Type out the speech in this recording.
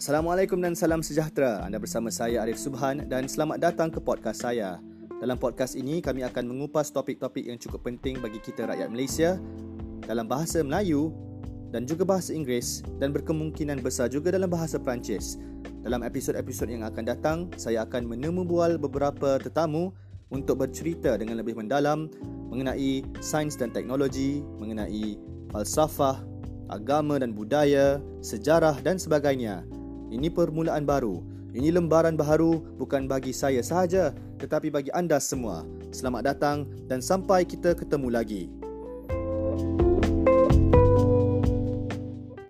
Assalamualaikum dan salam sejahtera. Anda bersama saya Arif Subhan dan selamat datang ke podcast saya. Dalam podcast ini kami akan mengupas topik-topik yang cukup penting bagi kita rakyat Malaysia dalam bahasa Melayu dan juga bahasa Inggeris dan berkemungkinan besar juga dalam bahasa Perancis. Dalam episod-episod yang akan datang, saya akan menemu bual beberapa tetamu untuk bercerita dengan lebih mendalam mengenai sains dan teknologi, mengenai falsafah, agama dan budaya, sejarah dan sebagainya. Ini permulaan baru. Ini lembaran baru bukan bagi saya sahaja tetapi bagi anda semua. Selamat datang dan sampai kita ketemu lagi.